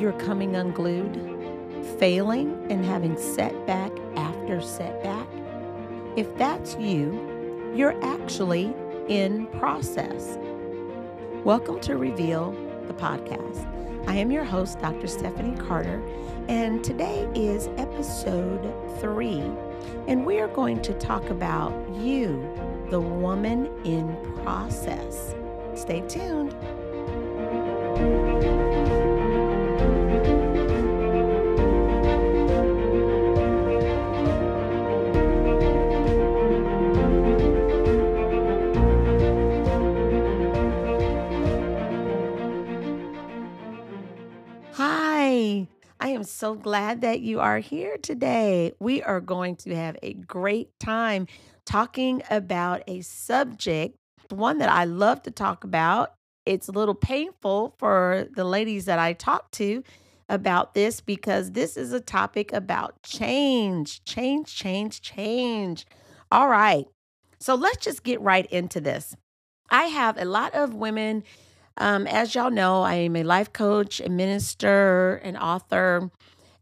you're coming unglued, failing and having setback after setback, if that's you, you're actually in process. Welcome to Reveal the podcast. I am your host, Dr. Stephanie Carter, and today is episode three. And we are going to talk about you, the woman in process. Stay tuned. Glad that you are here today. We are going to have a great time talking about a subject, one that I love to talk about. It's a little painful for the ladies that I talk to about this because this is a topic about change, change, change, change. All right. So let's just get right into this. I have a lot of women um, as y'all know, I am a life coach, a minister, an author,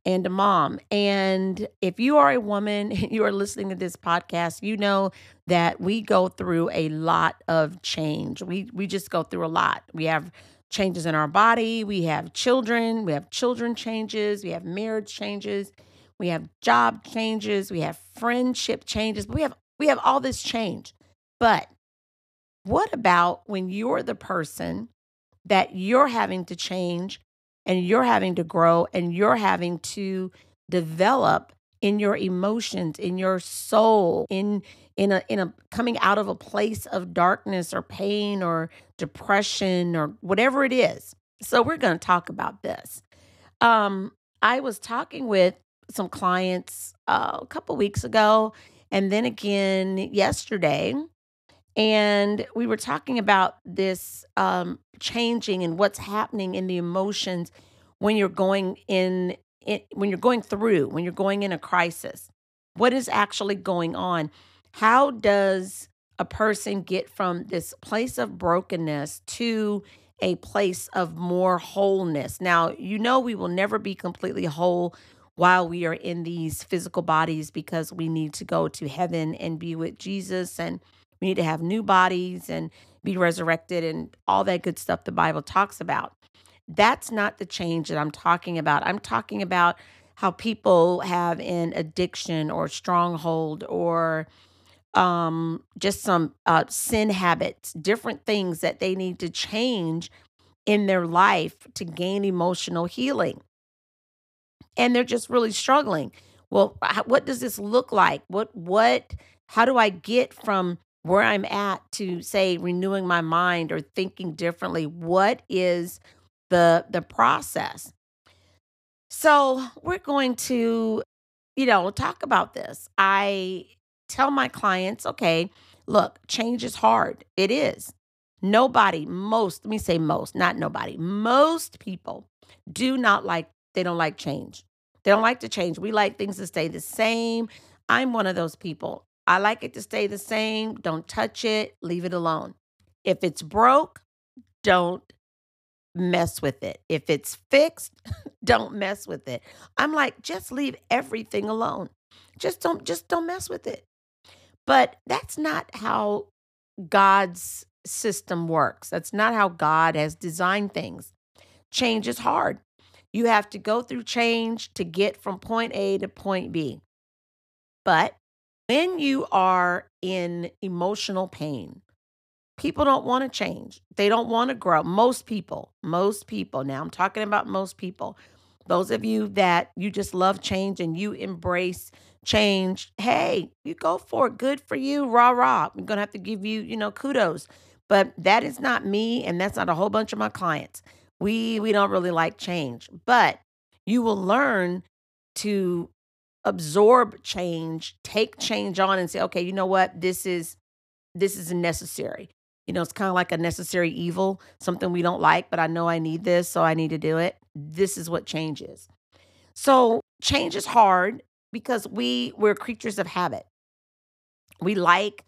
and a mom. And if you are a woman and you are listening to this podcast, you know that we go through a lot of change. We we just go through a lot. We have changes in our body, we have children, we have children changes, we have marriage changes, we have job changes, we have friendship changes. We have we have all this change. But what about when you're the person that you're having to change and you're having to grow and you're having to develop in your emotions in your soul in in a in a coming out of a place of darkness or pain or depression or whatever it is. So we're going to talk about this. Um i was talking with some clients uh, a couple weeks ago and then again yesterday and we were talking about this um, changing and what's happening in the emotions when you're going in, in when you're going through when you're going in a crisis. What is actually going on? How does a person get from this place of brokenness to a place of more wholeness? Now you know we will never be completely whole while we are in these physical bodies because we need to go to heaven and be with Jesus and we need to have new bodies and be resurrected and all that good stuff the Bible talks about. That's not the change that I'm talking about. I'm talking about how people have an addiction or stronghold or um, just some uh, sin habits, different things that they need to change in their life to gain emotional healing. And they're just really struggling. Well, what does this look like? What what how do I get from where I'm at to say renewing my mind or thinking differently. What is the the process? So, we're going to you know, talk about this. I tell my clients, okay, look, change is hard. It is. Nobody, most, let me say most, not nobody. Most people do not like they don't like change. They don't like to change. We like things to stay the same. I'm one of those people. I like it to stay the same. Don't touch it, leave it alone. If it's broke, don't mess with it. If it's fixed, don't mess with it. I'm like, just leave everything alone. Just don't just don't mess with it. But that's not how God's system works. That's not how God has designed things. Change is hard. You have to go through change to get from point A to point B. But when you are in emotional pain, people don't want to change. They don't want to grow. Most people, most people, now I'm talking about most people, those of you that you just love change and you embrace change, hey, you go for it. Good for you. Rah, rah. I'm going to have to give you, you know, kudos. But that is not me and that's not a whole bunch of my clients. We we don't really like change, but you will learn to absorb change, take change on and say, okay, you know what? This is this is necessary. You know, it's kind of like a necessary evil, something we don't like, but I know I need this, so I need to do it. This is what change is. So change is hard because we we're creatures of habit. We like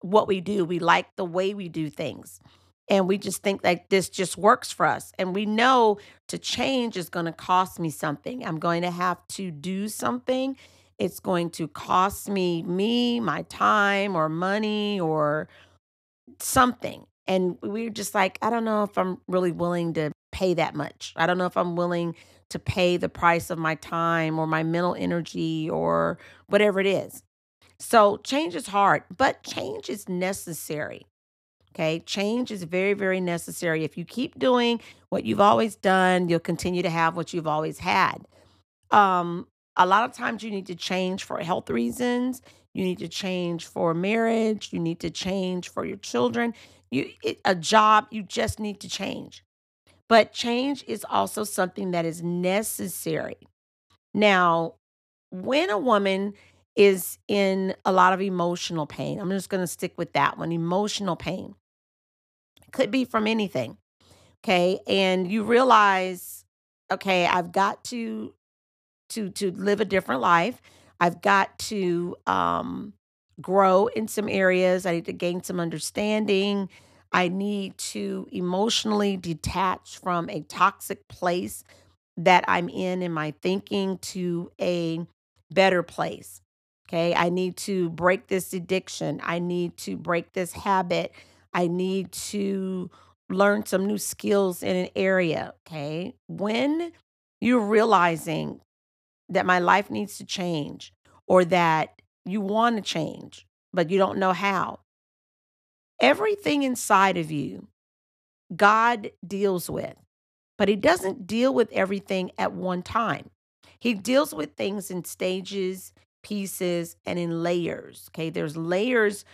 what we do. We like the way we do things. And we just think like this just works for us. And we know to change is going to cost me something. I'm going to have to do something. It's going to cost me me, my time or money or something. And we're just like, I don't know if I'm really willing to pay that much. I don't know if I'm willing to pay the price of my time or my mental energy or whatever it is. So change is hard, but change is necessary. Okay. Change is very, very necessary. If you keep doing what you've always done, you'll continue to have what you've always had. Um, a lot of times you need to change for health reasons. You need to change for marriage. You need to change for your children. You it, a job. You just need to change. But change is also something that is necessary. Now, when a woman is in a lot of emotional pain, I'm just going to stick with that one emotional pain could be from anything. Okay. And you realize, okay, I've got to to to live a different life. I've got to um grow in some areas. I need to gain some understanding. I need to emotionally detach from a toxic place that I'm in in my thinking to a better place. Okay. I need to break this addiction. I need to break this habit. I need to learn some new skills in an area. Okay. When you're realizing that my life needs to change or that you want to change, but you don't know how, everything inside of you, God deals with, but He doesn't deal with everything at one time. He deals with things in stages, pieces, and in layers. Okay. There's layers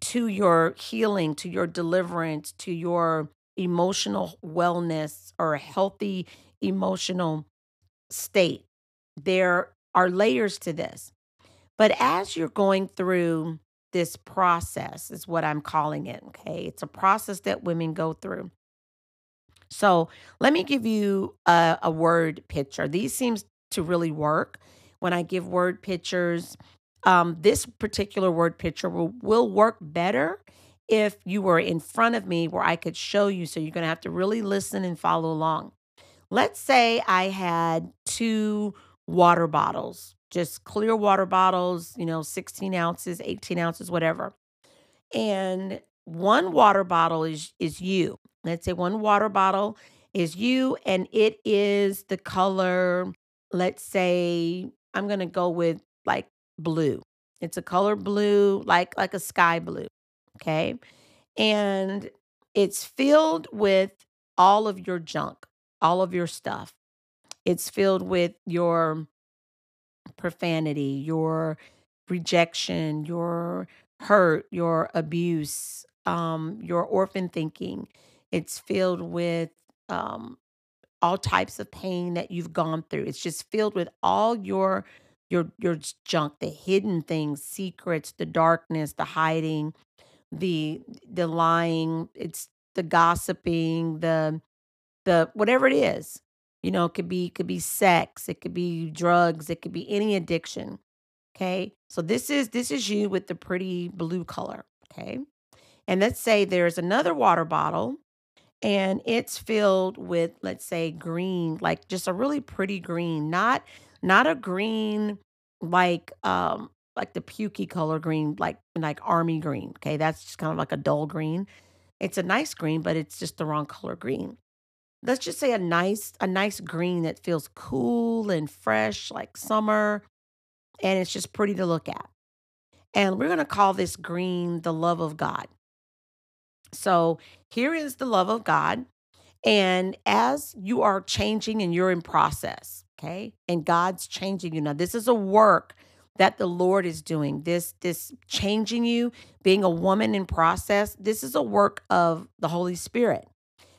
to your healing, to your deliverance, to your emotional wellness or a healthy emotional state. There are layers to this. But as you're going through this process, is what I'm calling it. Okay. It's a process that women go through. So let me give you a, a word picture. These seems to really work when I give word pictures um, this particular word picture will, will work better if you were in front of me where I could show you. So you're going to have to really listen and follow along. Let's say I had two water bottles, just clear water bottles, you know, 16 ounces, 18 ounces, whatever. And one water bottle is is you. Let's say one water bottle is you and it is the color, let's say I'm going to go with like blue. It's a color blue, like like a sky blue. Okay. And it's filled with all of your junk, all of your stuff. It's filled with your profanity, your rejection, your hurt, your abuse, um, your orphan thinking. It's filled with um, all types of pain that you've gone through. It's just filled with all your your your junk, the hidden things, secrets, the darkness, the hiding, the the lying, it's the gossiping, the the whatever it is. You know, it could be could be sex, it could be drugs, it could be any addiction. Okay? So this is this is you with the pretty blue color, okay? And let's say there's another water bottle and it's filled with let's say green, like just a really pretty green, not not a green like um like the pukey color green, like like army green. Okay, that's just kind of like a dull green. It's a nice green, but it's just the wrong color green. Let's just say a nice a nice green that feels cool and fresh like summer and it's just pretty to look at. And we're going to call this green the love of God. So, here is the love of God and as you are changing and you're in process, okay? And God's changing you. Now, this is a work that the Lord is doing. This this changing you, being a woman in process, this is a work of the Holy Spirit.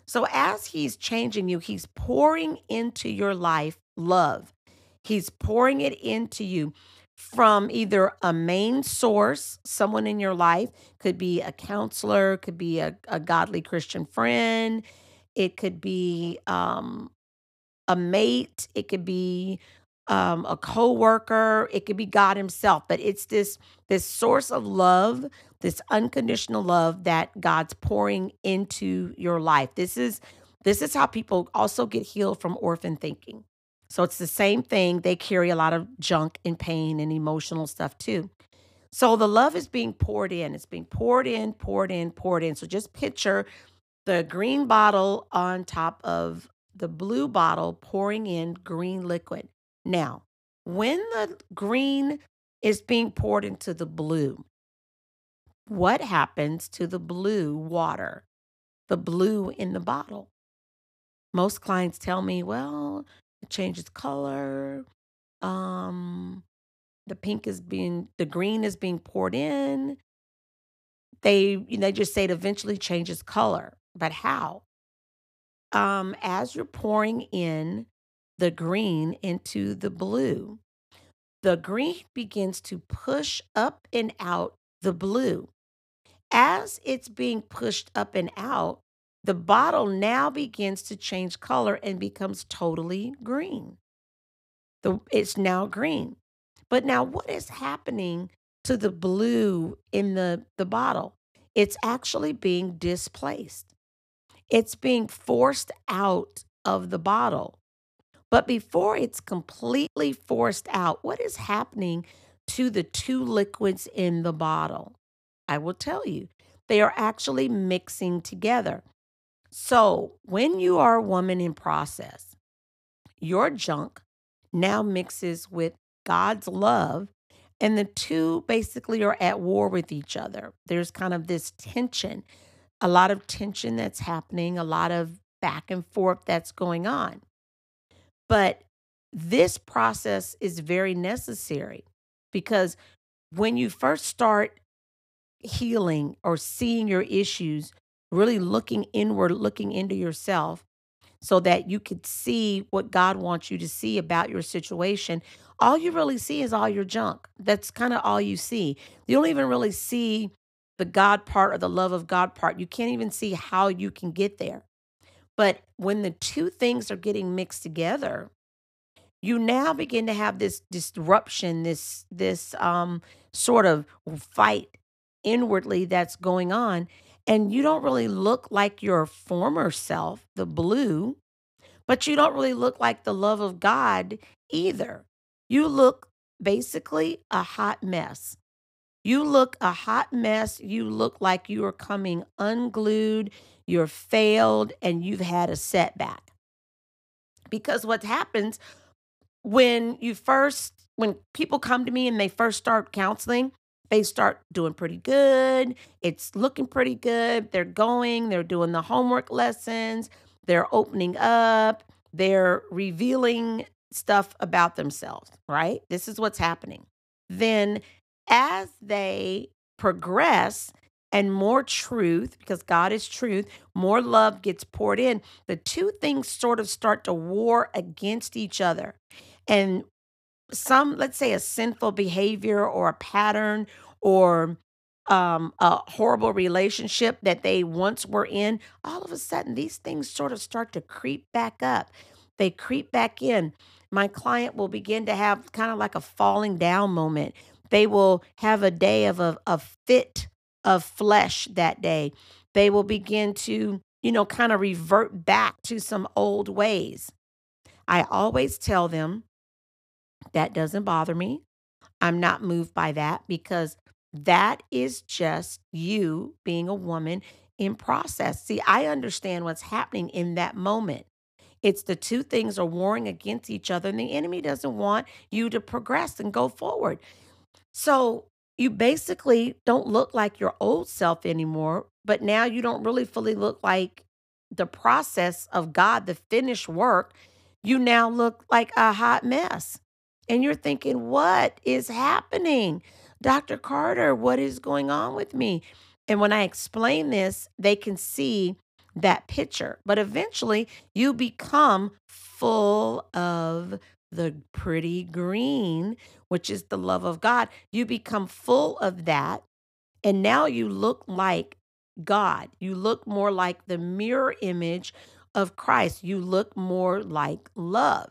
So as he's changing you, he's pouring into your life love. He's pouring it into you from either a main source, someone in your life, could be a counselor, could be a, a godly Christian friend, it could be um, a mate, it could be um, a coworker, it could be God Himself, but it's this this source of love, this unconditional love that God's pouring into your life. This is this is how people also get healed from orphan thinking. So it's the same thing. They carry a lot of junk and pain and emotional stuff too. So the love is being poured in. It's being poured in, poured in, poured in. So just picture the green bottle on top of the blue bottle pouring in green liquid. Now, when the green is being poured into the blue, what happens to the blue water, the blue in the bottle? Most clients tell me, well, it changes color. Um, the pink is being the green is being poured in they they just say it eventually changes color but how um as you're pouring in the green into the blue the green begins to push up and out the blue as it's being pushed up and out the bottle now begins to change color and becomes totally green the it's now green but now what is happening to the blue in the, the bottle? It's actually being displaced. It's being forced out of the bottle. But before it's completely forced out, what is happening to the two liquids in the bottle? I will tell you, they are actually mixing together. So when you are a woman in process, your junk now mixes with God's love. And the two basically are at war with each other. There's kind of this tension, a lot of tension that's happening, a lot of back and forth that's going on. But this process is very necessary because when you first start healing or seeing your issues, really looking inward, looking into yourself, so that you could see what God wants you to see about your situation. All you really see is all your junk. That's kind of all you see. You don't even really see the God part or the love of God part. You can't even see how you can get there. But when the two things are getting mixed together, you now begin to have this disruption, this this um sort of fight inwardly that's going on and you don't really look like your former self, the blue, but you don't really look like the love of God either. You look basically a hot mess. You look a hot mess. You look like you are coming unglued, you're failed, and you've had a setback. Because what happens when you first, when people come to me and they first start counseling, they start doing pretty good. It's looking pretty good. They're going, they're doing the homework lessons, they're opening up, they're revealing stuff about themselves, right? This is what's happening. Then, as they progress and more truth, because God is truth, more love gets poured in, the two things sort of start to war against each other. And some, let's say, a sinful behavior or a pattern or um, a horrible relationship that they once were in, all of a sudden these things sort of start to creep back up. They creep back in. My client will begin to have kind of like a falling down moment. They will have a day of a, a fit of flesh that day. They will begin to, you know, kind of revert back to some old ways. I always tell them that doesn't bother me. I'm not moved by that because that is just you being a woman in process. See, I understand what's happening in that moment. It's the two things are warring against each other, and the enemy doesn't want you to progress and go forward. So you basically don't look like your old self anymore, but now you don't really fully look like the process of God, the finished work. You now look like a hot mess. And you're thinking, what is happening? Dr. Carter, what is going on with me? And when I explain this, they can see that picture. But eventually, you become full of the pretty green, which is the love of God. You become full of that. And now you look like God. You look more like the mirror image of Christ. You look more like love.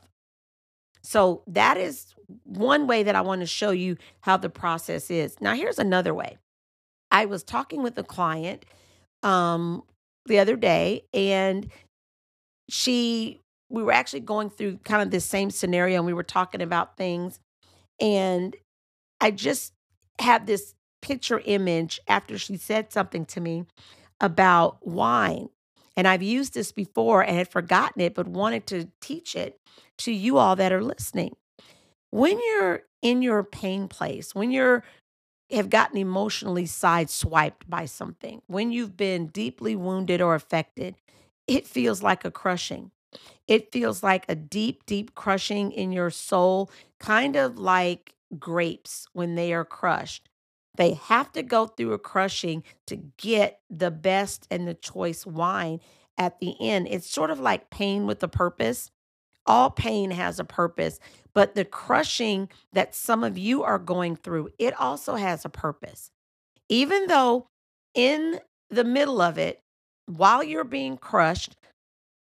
So that is one way that I want to show you how the process is. Now, here's another way. I was talking with a client um, the other day, and she, we were actually going through kind of this same scenario, and we were talking about things. And I just had this picture image after she said something to me about wine. And I've used this before and had forgotten it, but wanted to teach it to you all that are listening. When you're in your pain place, when you're have gotten emotionally sideswiped by something, when you've been deeply wounded or affected, it feels like a crushing. It feels like a deep, deep crushing in your soul, kind of like grapes when they are crushed. They have to go through a crushing to get the best and the choice wine at the end. It's sort of like pain with a purpose. All pain has a purpose, but the crushing that some of you are going through, it also has a purpose. Even though in the middle of it, while you're being crushed,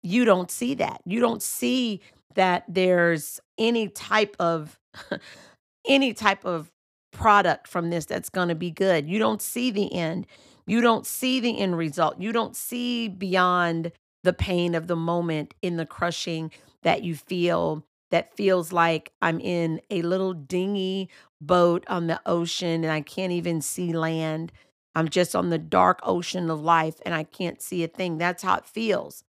you don't see that. You don't see that there's any type of any type of product from this that's going to be good. You don't see the end. You don't see the end result. You don't see beyond the pain of the moment in the crushing that you feel that feels like I'm in a little dingy boat on the ocean and I can't even see land. I'm just on the dark ocean of life and I can't see a thing. That's how it feels.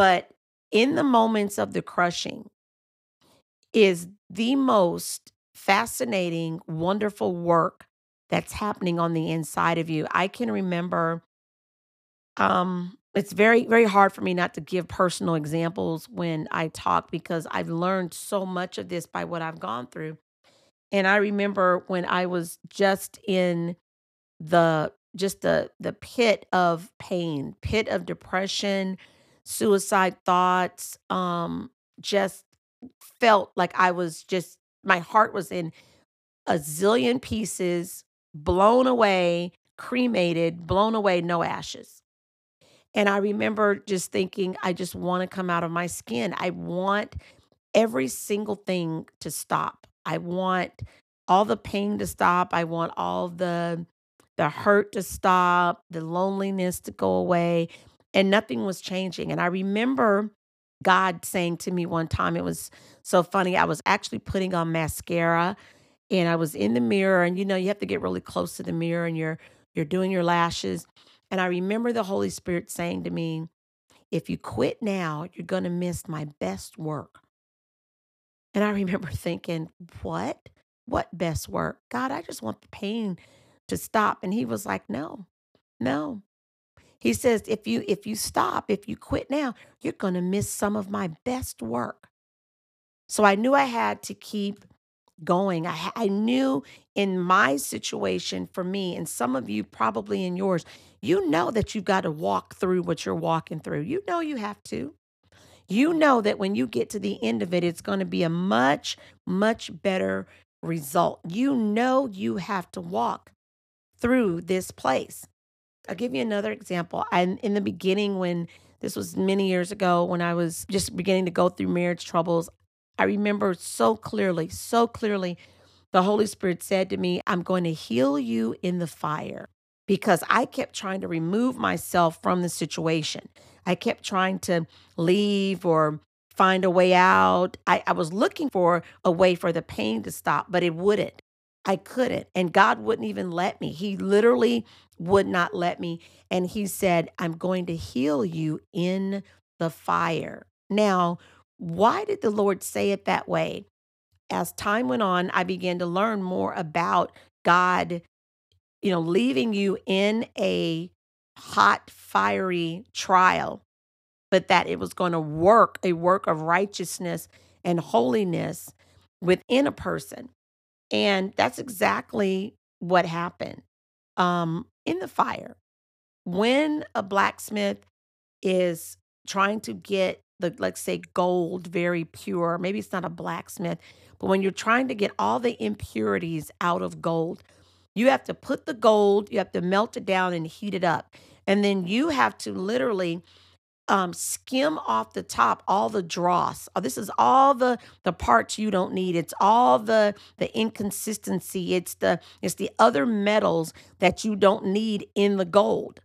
But in the moments of the crushing is the most fascinating, wonderful work that's happening on the inside of you. I can remember um it's very very hard for me not to give personal examples when I talk because I've learned so much of this by what I've gone through. And I remember when I was just in the just the the pit of pain, pit of depression, suicide thoughts, um just felt like I was just my heart was in a zillion pieces, blown away, cremated, blown away, no ashes. And I remember just thinking, I just want to come out of my skin. I want every single thing to stop. I want all the pain to stop. I want all the the hurt to stop, the loneliness to go away, and nothing was changing. And I remember God saying to me one time, it was so funny. I was actually putting on mascara and I was in the mirror and you know you have to get really close to the mirror and you're you're doing your lashes and I remember the Holy Spirit saying to me, if you quit now, you're going to miss my best work. And I remember thinking, what? What best work? God, I just want the pain to stop. And he was like, no, no. He says, if you if you stop, if you quit now, you're going to miss some of my best work. So I knew I had to keep going. I, I knew in my situation for me, and some of you probably in yours, you know that you've got to walk through what you're walking through. You know you have to. You know that when you get to the end of it, it's going to be a much, much better result. You know you have to walk through this place. I'll give you another example. And in the beginning, when this was many years ago, when I was just beginning to go through marriage troubles, I remember so clearly, so clearly, the Holy Spirit said to me, I'm going to heal you in the fire because I kept trying to remove myself from the situation. I kept trying to leave or find a way out. I, I was looking for a way for the pain to stop, but it wouldn't. I couldn't. And God wouldn't even let me. He literally would not let me. And He said, I'm going to heal you in the fire. Now, why did the Lord say it that way? As time went on, I began to learn more about God, you know, leaving you in a hot, fiery trial, but that it was going to work a work of righteousness and holiness within a person. And that's exactly what happened um, in the fire. When a blacksmith is trying to get the, let's say, gold very pure, maybe it's not a blacksmith, but when you're trying to get all the impurities out of gold, you have to put the gold, you have to melt it down and heat it up. And then you have to literally um, skim off the top all the dross. Oh, this is all the the parts you don't need. It's all the the inconsistency. It's the it's the other metals that you don't need in the gold.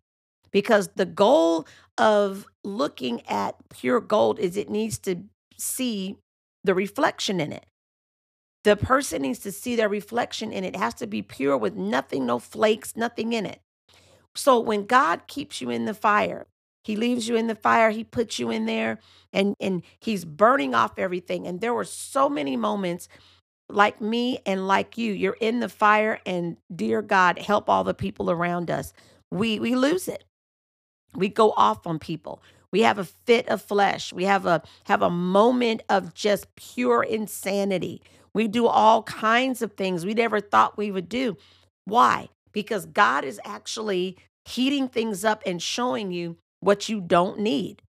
Because the goal of looking at pure gold is it needs to see the reflection in it. The person needs to see their reflection in it. It has to be pure with nothing, no flakes, nothing in it. So when God keeps you in the fire, he leaves you in the fire, he puts you in there and and he's burning off everything. And there were so many moments like me and like you, you're in the fire and dear God, help all the people around us. We we lose it. We go off on people. We have a fit of flesh. We have a have a moment of just pure insanity. We do all kinds of things we never thought we would do. Why? Because God is actually heating things up and showing you what you don't need.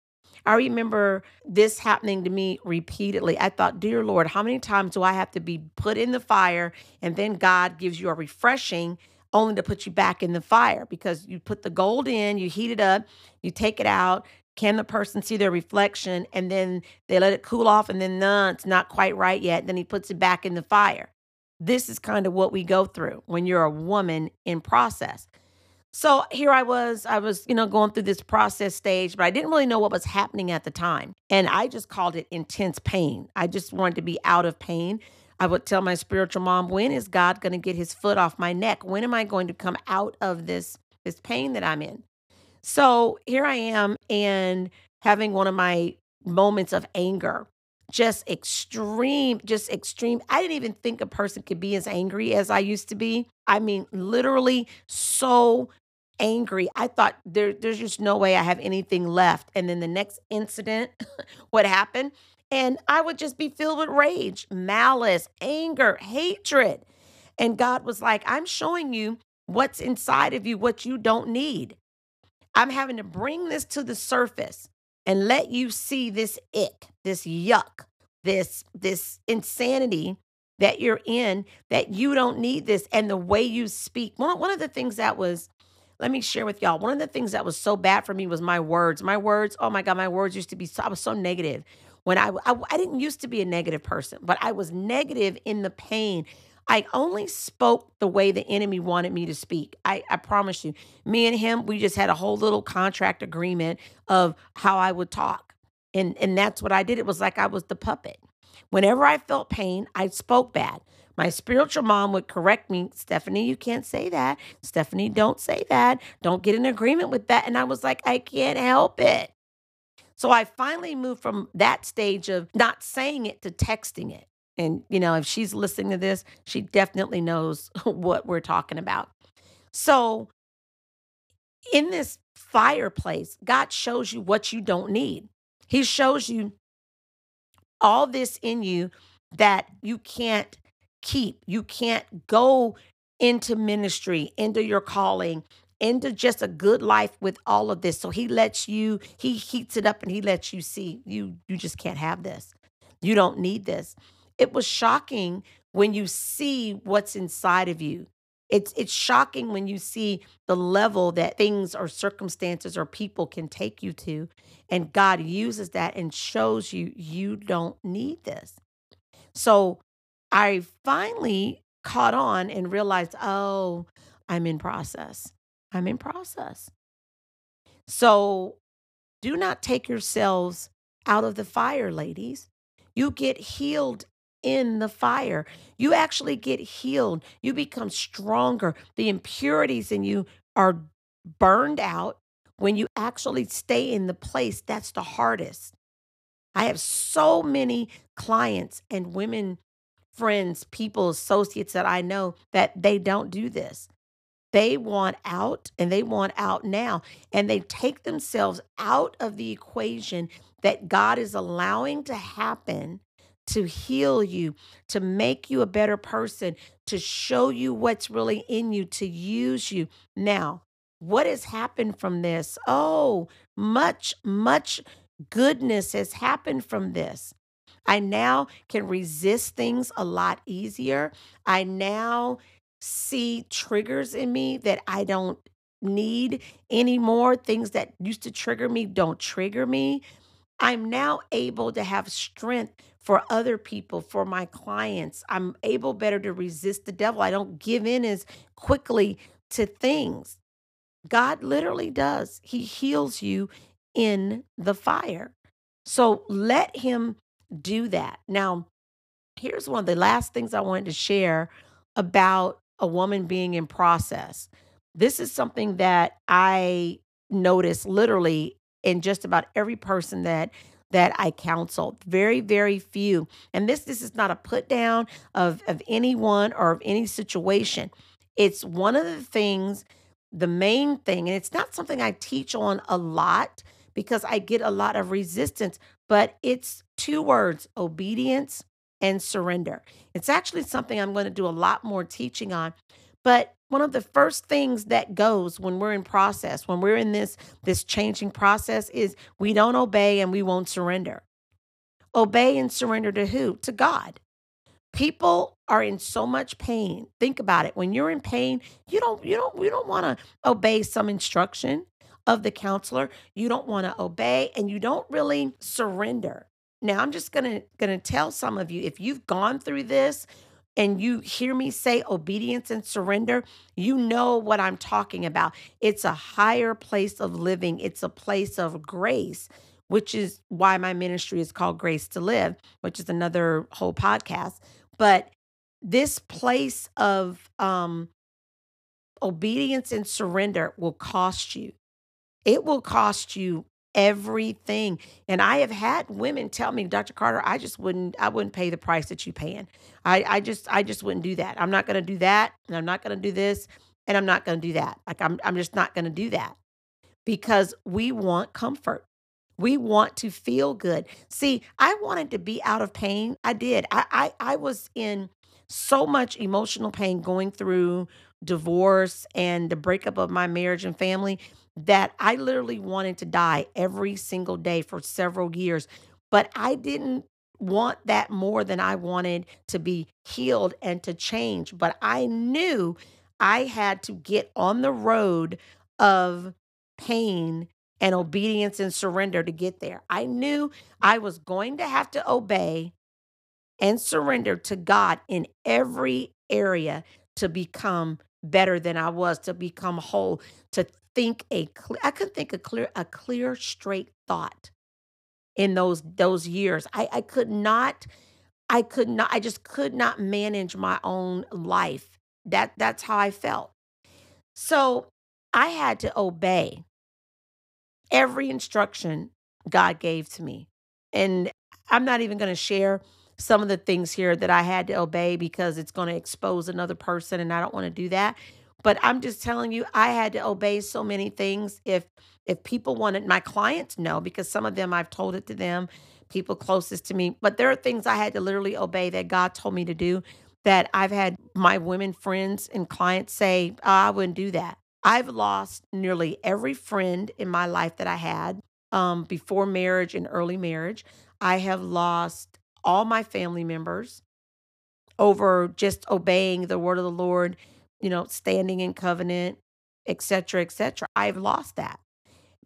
I remember this happening to me repeatedly. I thought, Dear Lord, how many times do I have to be put in the fire and then God gives you a refreshing only to put you back in the fire because you put the gold in, you heat it up, you take it out. Can the person see their reflection? And then they let it cool off, and then, no, it's not quite right yet. Then he puts it back in the fire. This is kind of what we go through when you're a woman in process. So here I was, I was, you know, going through this process stage, but I didn't really know what was happening at the time. And I just called it intense pain. I just wanted to be out of pain. I would tell my spiritual mom, when is God going to get his foot off my neck? When am I going to come out of this this pain that I'm in? So here I am and having one of my moments of anger just extreme, just extreme. I didn't even think a person could be as angry as I used to be. I mean, literally so angry. I thought there, there's just no way I have anything left. And then the next incident would happen, and I would just be filled with rage, malice, anger, hatred. And God was like, I'm showing you what's inside of you, what you don't need. I'm having to bring this to the surface and let you see this ick, this yuck, this this insanity that you're in that you don't need this and the way you speak. One, one of the things that was let me share with y'all. One of the things that was so bad for me was my words. My words, oh my God, my words used to be so, I was so negative. When I, I, I didn't used to be a negative person, but I was negative in the pain. I only spoke the way the enemy wanted me to speak. I, I promise you. Me and him, we just had a whole little contract agreement of how I would talk. And and that's what I did. It was like I was the puppet. Whenever I felt pain, I spoke bad. My spiritual mom would correct me, Stephanie, you can't say that. Stephanie, don't say that. Don't get in agreement with that. And I was like, I can't help it. So I finally moved from that stage of not saying it to texting it. And, you know, if she's listening to this, she definitely knows what we're talking about. So in this fireplace, God shows you what you don't need. He shows you all this in you that you can't keep. You can't go into ministry, into your calling, into just a good life with all of this. So he lets you, he heats it up and he lets you see you you just can't have this. You don't need this. It was shocking when you see what's inside of you. It's it's shocking when you see the level that things or circumstances or people can take you to and God uses that and shows you you don't need this. So I finally caught on and realized, oh, I'm in process. I'm in process. So do not take yourselves out of the fire, ladies. You get healed in the fire. You actually get healed. You become stronger. The impurities in you are burned out when you actually stay in the place that's the hardest. I have so many clients and women friends, people, associates that I know that they don't do this. They want out and they want out now. And they take themselves out of the equation that God is allowing to happen to heal you, to make you a better person, to show you what's really in you, to use you. Now, what has happened from this? Oh, much, much goodness has happened from this. I now can resist things a lot easier. I now see triggers in me that I don't need anymore. Things that used to trigger me don't trigger me. I'm now able to have strength for other people, for my clients. I'm able better to resist the devil. I don't give in as quickly to things. God literally does. He heals you in the fire. So let him do that. Now, here's one of the last things I wanted to share about a woman being in process. This is something that I notice literally in just about every person that that I counsel. Very, very few. And this this is not a put down of, of anyone or of any situation. It's one of the things, the main thing, and it's not something I teach on a lot because I get a lot of resistance, but it's two words obedience and surrender. It's actually something I'm going to do a lot more teaching on. But one of the first things that goes when we're in process, when we're in this this changing process is we don't obey and we won't surrender. Obey and surrender to who? To God. People are in so much pain. Think about it. When you're in pain, you don't you don't you don't want to obey some instruction of the counselor. You don't want to obey and you don't really surrender. Now, I'm just going to tell some of you if you've gone through this and you hear me say obedience and surrender, you know what I'm talking about. It's a higher place of living. It's a place of grace, which is why my ministry is called Grace to Live, which is another whole podcast. But this place of um obedience and surrender will cost you. It will cost you everything. And I have had women tell me, Dr. Carter, I just wouldn't, I wouldn't pay the price that you paying. I, I just, I just wouldn't do that. I'm not going to do that. And I'm not going to do this. And I'm not going to do that. Like I'm, I'm just not going to do that because we want comfort. We want to feel good. See, I wanted to be out of pain. I did. I, I, I was in so much emotional pain going through divorce and the breakup of my marriage and family that I literally wanted to die every single day for several years. But I didn't want that more than I wanted to be healed and to change. But I knew I had to get on the road of pain and obedience and surrender to get there. I knew I was going to have to obey and surrender to God in every area to become better than I was, to become whole, to think a clear, I couldn't think a clear, a clear, straight thought in those those years. I, I could not, I could not, I just could not manage my own life. That that's how I felt. So I had to obey every instruction God gave to me. And I'm not even going to share some of the things here that I had to obey because it's going to expose another person and I don't want to do that. But I'm just telling you, I had to obey so many things. If if people wanted my clients know, because some of them I've told it to them, people closest to me. But there are things I had to literally obey that God told me to do that I've had my women friends and clients say, oh, I wouldn't do that. I've lost nearly every friend in my life that I had um, before marriage and early marriage. I have lost all my family members over just obeying the word of the Lord you know, standing in covenant, et cetera, et cetera. I've lost that.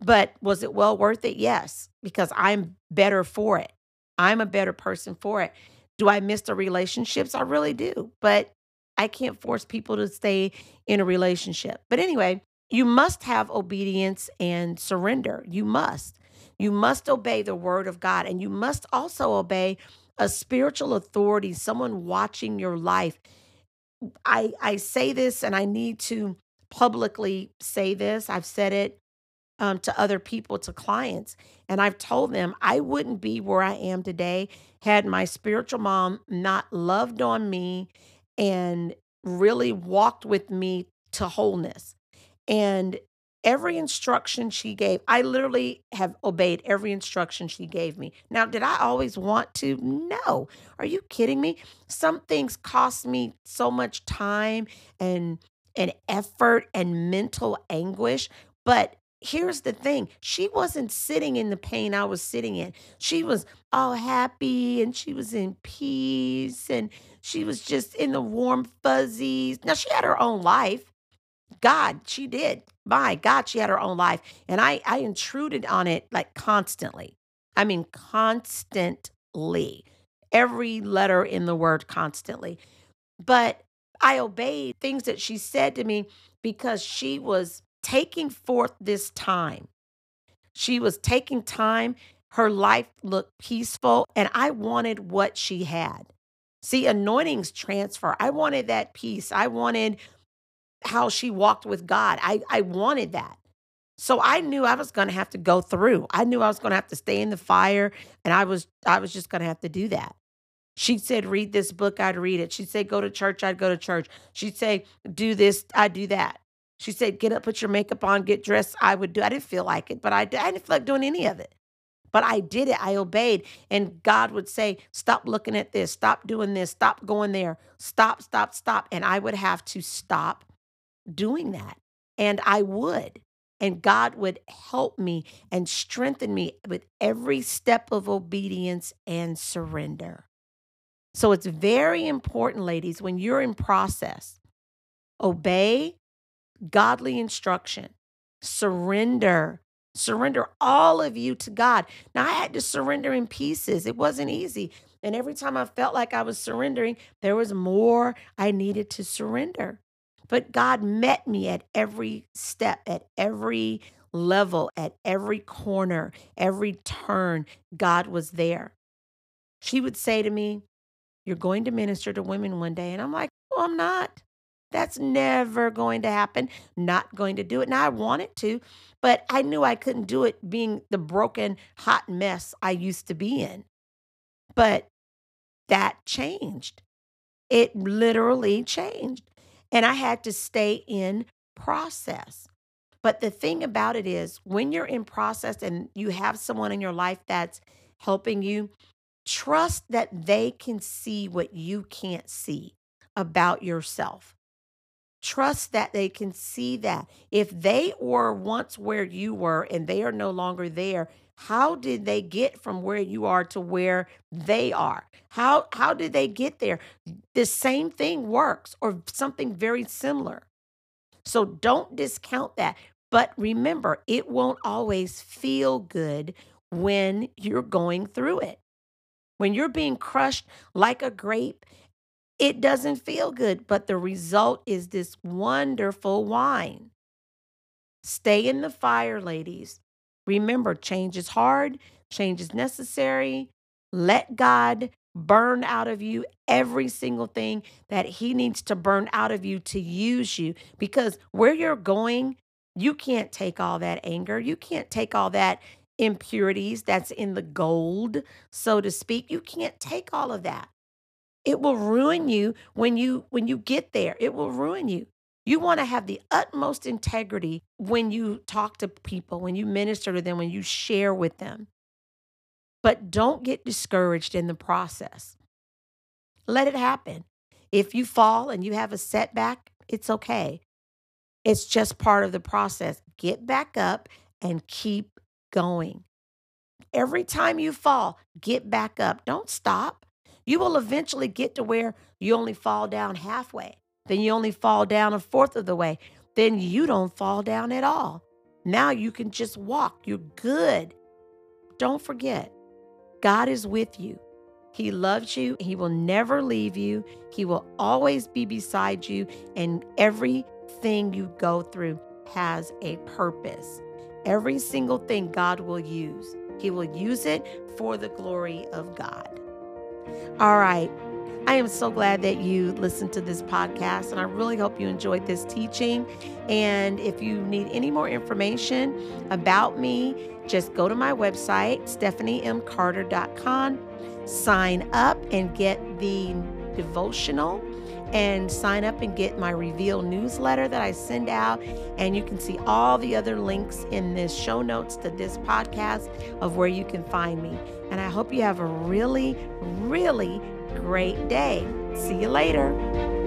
But was it well worth it? Yes, because I'm better for it. I'm a better person for it. Do I miss the relationships? I really do. But I can't force people to stay in a relationship. But anyway, you must have obedience and surrender. You must. You must obey the word of God and you must also obey a spiritual authority, someone watching your life I I say this and I need to publicly say this. I've said it um, to other people, to clients, and I've told them I wouldn't be where I am today had my spiritual mom not loved on me and really walked with me to wholeness. And every instruction she gave, I literally have obeyed every instruction she gave me. Now, did I always want to? No. Are you kidding me? Some things cost me so much time and and effort and mental anguish, but here's the thing she wasn't sitting in the pain I was sitting in. She was all happy and she was in peace and she was just in the warm fuzzies. Now, she had her own life God, she did. My God, she had her own life. And I, I intruded on it like constantly. I mean, constantly. Every letter in the word constantly. But I obeyed things that she said to me because she was taking forth this time. She was taking time. Her life looked peaceful, and I wanted what she had. See, anointings transfer. I wanted that peace. I wanted how she walked with God. I, I wanted that. So I knew I was going to have to go through. I knew I was going to have to stay in the fire and I was I was just going to have to do that. She said read this book, I'd read it. She'd say go to church, I'd go to church. She'd say do this, I'd do that. She said get up, put your makeup on, get dressed, I would do. I didn't feel like it, but I, I didn't feel like doing any of it. But I did it. I obeyed. And God would say, Stop looking at this. Stop doing this. Stop going there. Stop, stop, stop. And I would have to stop doing that. And I would. And God would help me and strengthen me with every step of obedience and surrender. So it's very important, ladies, when you're in process, obey godly instruction, surrender, surrender all of you to God. Now, I had to surrender in pieces. It wasn't easy. And every time I felt like I was surrendering, there was more I needed to surrender. But God met me at every step, at every level, at every corner, every turn. God was there. She would say to me, You're going to minister to women one day. And I'm like, Well, I'm not. That's never going to happen. Not going to do it. Now, I wanted to, but I knew I couldn't do it being the broken, hot mess I used to be in. But that changed. It literally changed. And I had to stay in process. But the thing about it is, when you're in process and you have someone in your life that's helping you, trust that they can see what you can't see about yourself. Trust that they can see that. If they were once where you were and they are no longer there, how did they get from where you are to where they are? How how did they get there? The same thing works or something very similar. So don't discount that. But remember it won't always feel good when you're going through it. When you're being crushed like a grape it doesn't feel good but the result is this wonderful wine. Stay in the fire ladies Remember, change is hard, change is necessary. Let God burn out of you every single thing that He needs to burn out of you to use you. Because where you're going, you can't take all that anger. You can't take all that impurities that's in the gold, so to speak. You can't take all of that. It will ruin you when you when you get there. It will ruin you. You want to have the utmost integrity when you talk to people, when you minister to them, when you share with them. But don't get discouraged in the process. Let it happen. If you fall and you have a setback, it's okay. It's just part of the process. Get back up and keep going. Every time you fall, get back up. Don't stop. You will eventually get to where you only fall down halfway then you only fall down a fourth of the way. Then you don't fall down at all. Now you can just walk. You're good. Don't forget, God is with you. He loves you. He will never leave you. He will always be beside you. And everything you go through has a purpose. Every single thing God will use, He will use it for the glory of God. All right. I am so glad that you listened to this podcast, and I really hope you enjoyed this teaching. And if you need any more information about me, just go to my website, stephaniemcarter.com, sign up and get the devotional and sign up and get my reveal newsletter that I send out. And you can see all the other links in this show notes to this podcast of where you can find me. And I hope you have a really, really great day. See you later.